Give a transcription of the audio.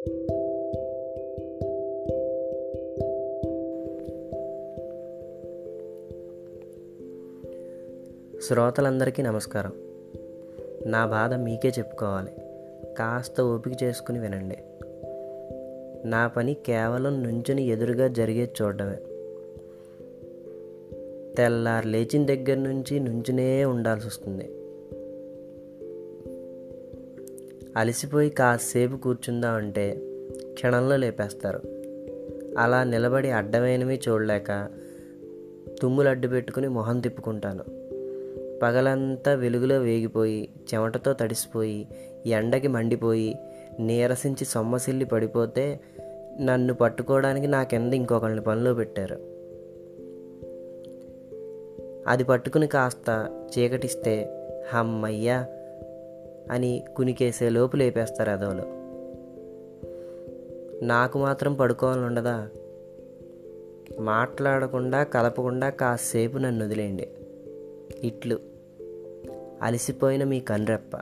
శ్రోతలందరికీ నమస్కారం. నా బాధ మీకే చెప్పుకోవాలి. కాస్త ఓపిక చేసుకుని వినండి. నా పని కేవలం నుంచుని ఎదురుగా జరిగే చూడడమే. తెల్లారు లేచిన దగ్గర నుంచి నుంచునే ఉండాల్సి వస్తుంది అలసిపోయి కాసేపు కూర్చుందా అంటే క్షణంలో లేపేస్తారు. అలా నిలబడి అడ్డమైనవి చూడలేక తుమ్ములు అడ్డు పెట్టుకుని మొహం తిప్పుకుంటాను. పగలంతా వెలుగులో వేగిపోయి చెమటతో తడిసిపోయి ఎండకి మండిపోయి నీరసించి సొమ్మసిల్లి పడిపోతే నన్ను పట్టుకోవడానికి నా కింద ఇంకొకరిని పనిలో పెట్టారు. అది పట్టుకుని కాస్త చీకటిస్తే హమ్మయ్యా! అని కునికేసే లోపు లేపేస్తారు అదోలు నాకు మాత్రం పడుకోవాలని ఉండదా మాట్లాడకుండా కలపకుండా కాసేపు నన్ను వదిలేయండి. ఇట్లు. అలసిపోయిన మీ కనురెప్ప.